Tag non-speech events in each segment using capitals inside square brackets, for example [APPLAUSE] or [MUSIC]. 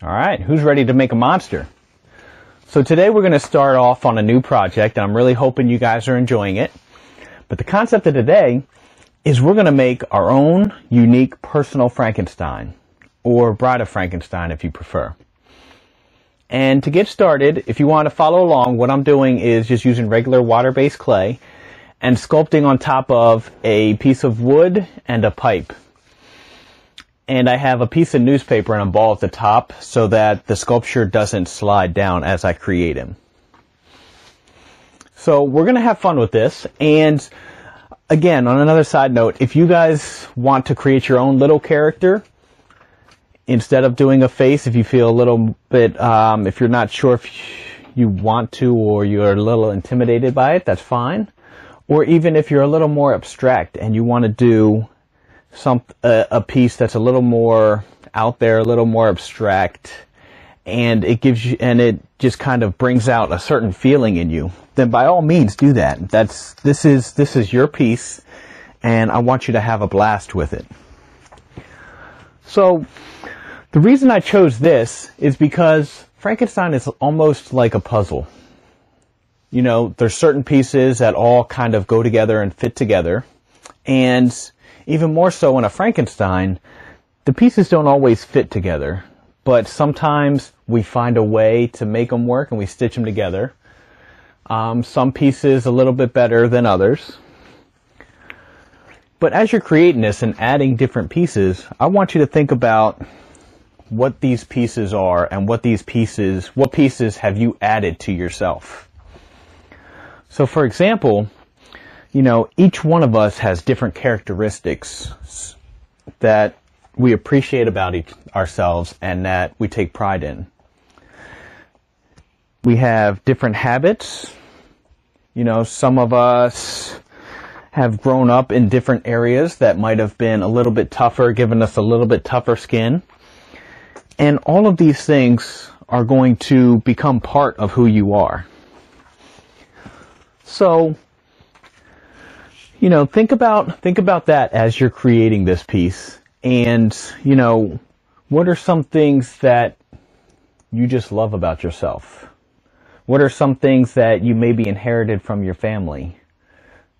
All right, who's ready to make a monster? So today we're going to start off on a new project and I'm really hoping you guys are enjoying it. But the concept of today is we're going to make our own unique personal Frankenstein or Bride of Frankenstein if you prefer. And to get started, if you want to follow along, what I'm doing is just using regular water-based clay and sculpting on top of a piece of wood and a pipe and I have a piece of newspaper and a ball at the top so that the sculpture doesn't slide down as I create him. So we're going to have fun with this and again on another side note if you guys want to create your own little character instead of doing a face if you feel a little bit um, if you're not sure if you want to or you're a little intimidated by it that's fine or even if you're a little more abstract and you want to do some a, piece that's a little more out there, a little more abstract, and it gives you and it just kind of brings out a certain feeling in you, then by all means do that. That's this is this is your piece, and I want you to have a blast with it. So, the reason I chose this is because Frankenstein is almost like a puzzle. You know, there's certain pieces that all kind of go together and fit together, and even more so in a Frankenstein, the pieces don't always fit together, but sometimes we find a way to make them work and we stitch them together. Um, some pieces a little bit better than others. But as you're creating this and adding different pieces, I want you to think about what these pieces are and what these pieces, what pieces have you added to yourself. So for example, you know, each one of us has different characteristics that we appreciate about each, ourselves and that we take pride in. We have different habits. You know, some of us have grown up in different areas that might have been a little bit tougher, given us a little bit tougher skin. And all of these things are going to become part of who you are. So, you know, think about think about that as you're creating this piece, and you know, what are some things that you just love about yourself? What are some things that you maybe inherited from your family?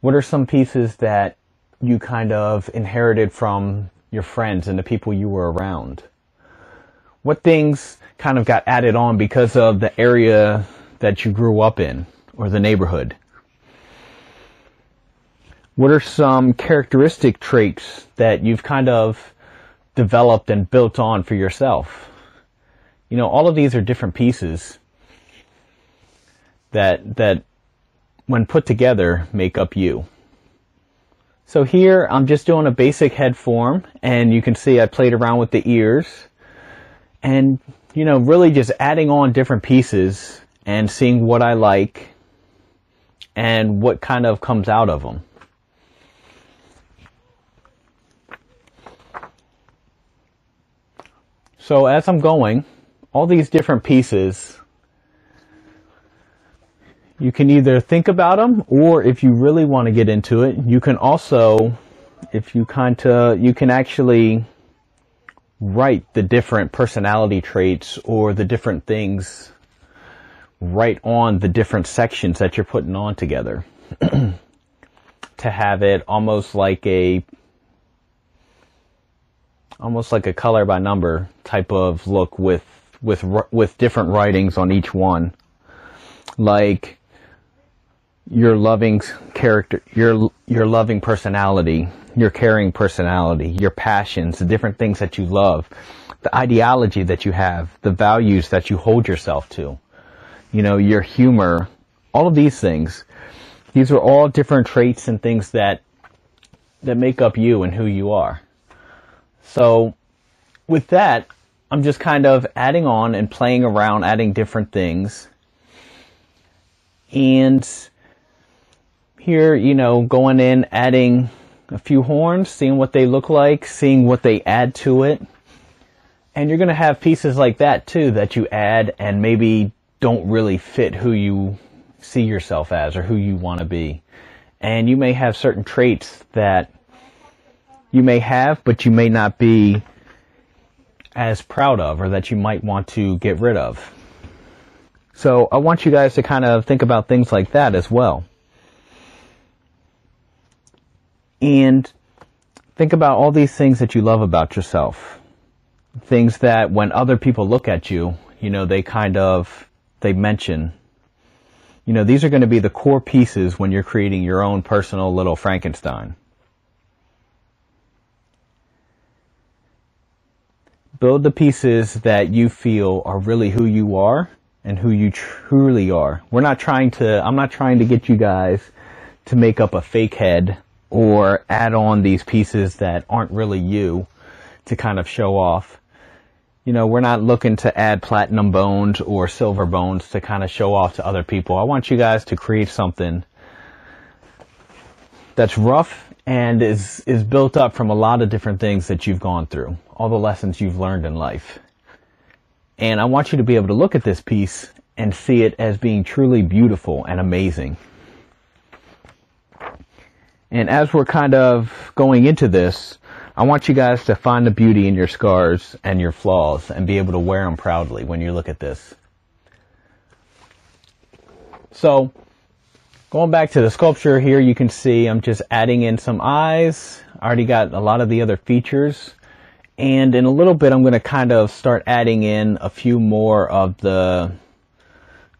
What are some pieces that you kind of inherited from your friends and the people you were around? What things kind of got added on because of the area that you grew up in or the neighborhood? What are some characteristic traits that you've kind of developed and built on for yourself? You know, all of these are different pieces that, that when put together make up you. So here I'm just doing a basic head form and you can see I played around with the ears and you know really just adding on different pieces and seeing what I like and what kind of comes out of them. So as I'm going, all these different pieces, you can either think about them or if you really want to get into it, you can also, if you kind of, you can actually write the different personality traits or the different things right on the different sections that you're putting on together. [CLEARS THROAT] To have it almost like a almost like a color by number type of look with with with different writings on each one. Like your loving character your your loving personality your caring personality your passions the different things that you love the ideology that you have the values that you hold yourself to. You know your humor all of these things. These are all different traits and things that that make up you and who you are so with that, I'm just kind of adding on and playing around, adding different things. And here, you know, going in, adding a few horns, seeing what they look like, seeing what they add to it. And you're going to have pieces like that too that you add and maybe don't really fit who you see yourself as or who you want to be. And you may have certain traits that you may have, but you may not be as proud of or that you might want to get rid of. So I want you guys to kind of think about things like that as well. And think about all these things that you love about yourself. Things that when other people look at you, you know, they kind of, they mention, you know, these are going to be the core pieces when you're creating your own personal little Frankenstein. Build the pieces that you feel are really who you are and who you truly are. We're not trying to, I'm not trying to get you guys to make up a fake head or add on these pieces that aren't really you to kind of show off. You know, we're not looking to add platinum bones or silver bones to kind of show off to other people. I want you guys to create something that's rough and is, is built up from a lot of different things that you've gone through, all the lessons you've learned in life. And I want you to be able to look at this piece and see it as being truly beautiful and amazing. And as we're kind of going into this, I want you guys to find the beauty in your scars and your flaws and be able to wear them proudly when you look at this. So, Going back to the sculpture here, you can see I'm just adding in some eyes. I already got a lot of the other features. And in a little bit, I'm going to kind of start adding in a few more of the,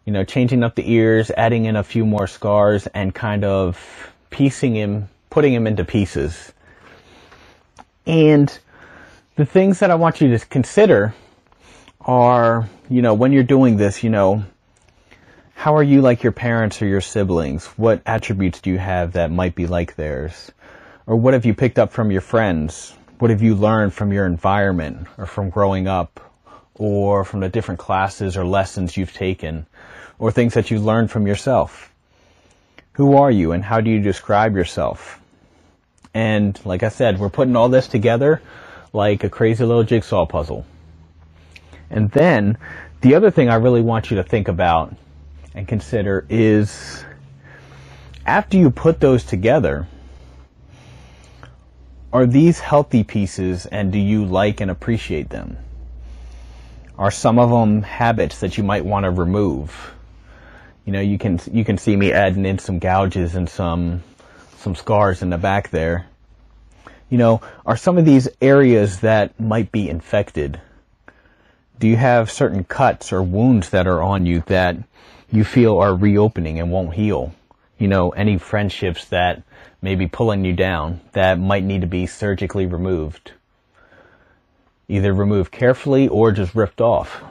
you know, changing up the ears, adding in a few more scars, and kind of piecing him, putting him into pieces. And the things that I want you to consider are, you know, when you're doing this, you know, how are you like your parents or your siblings? What attributes do you have that might be like theirs? Or what have you picked up from your friends? What have you learned from your environment or from growing up or from the different classes or lessons you've taken or things that you've learned from yourself? Who are you and how do you describe yourself? And like I said, we're putting all this together like a crazy little jigsaw puzzle. And then the other thing I really want you to think about and consider is after you put those together, are these healthy pieces and do you like and appreciate them? Are some of them habits that you might want to remove? You know, you can you can see me adding in some gouges and some some scars in the back there. You know, are some of these areas that might be infected? Do you have certain cuts or wounds that are on you that you feel are reopening and won't heal. You know, any friendships that may be pulling you down that might need to be surgically removed. Either removed carefully or just ripped off.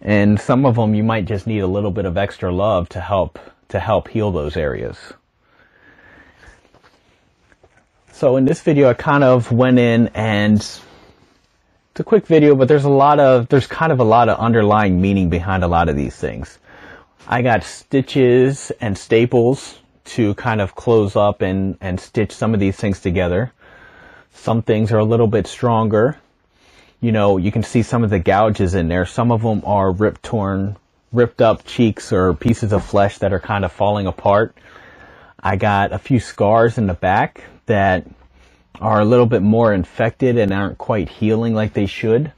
And some of them you might just need a little bit of extra love to help to help heal those areas. So in this video I kind of went in and it's a quick video, but there's a lot of, there's kind of a lot of underlying meaning behind a lot of these things. I got stitches and staples to kind of close up and, and stitch some of these things together. Some things are a little bit stronger. You know, you can see some of the gouges in there. Some of them are ripped, torn, ripped up cheeks or pieces of flesh that are kind of falling apart. I got a few scars in the back that are a little bit more infected and aren't quite healing like they should.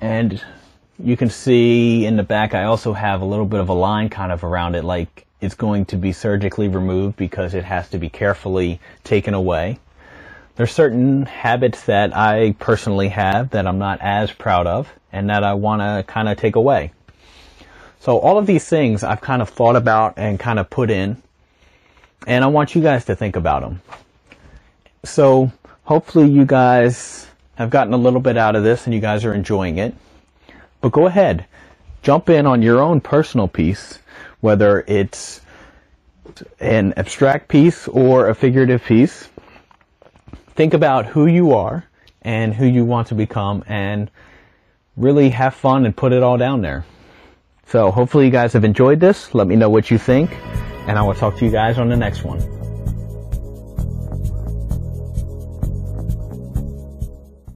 And you can see in the back I also have a little bit of a line kind of around it like it's going to be surgically removed because it has to be carefully taken away. There's certain habits that I personally have that I'm not as proud of and that I want to kind of take away. So all of these things I've kind of thought about and kind of put in and I want you guys to think about them. So hopefully you guys have gotten a little bit out of this and you guys are enjoying it. But go ahead, jump in on your own personal piece, whether it's an abstract piece or a figurative piece. Think about who you are and who you want to become and really have fun and put it all down there. So hopefully you guys have enjoyed this. Let me know what you think and I will talk to you guys on the next one.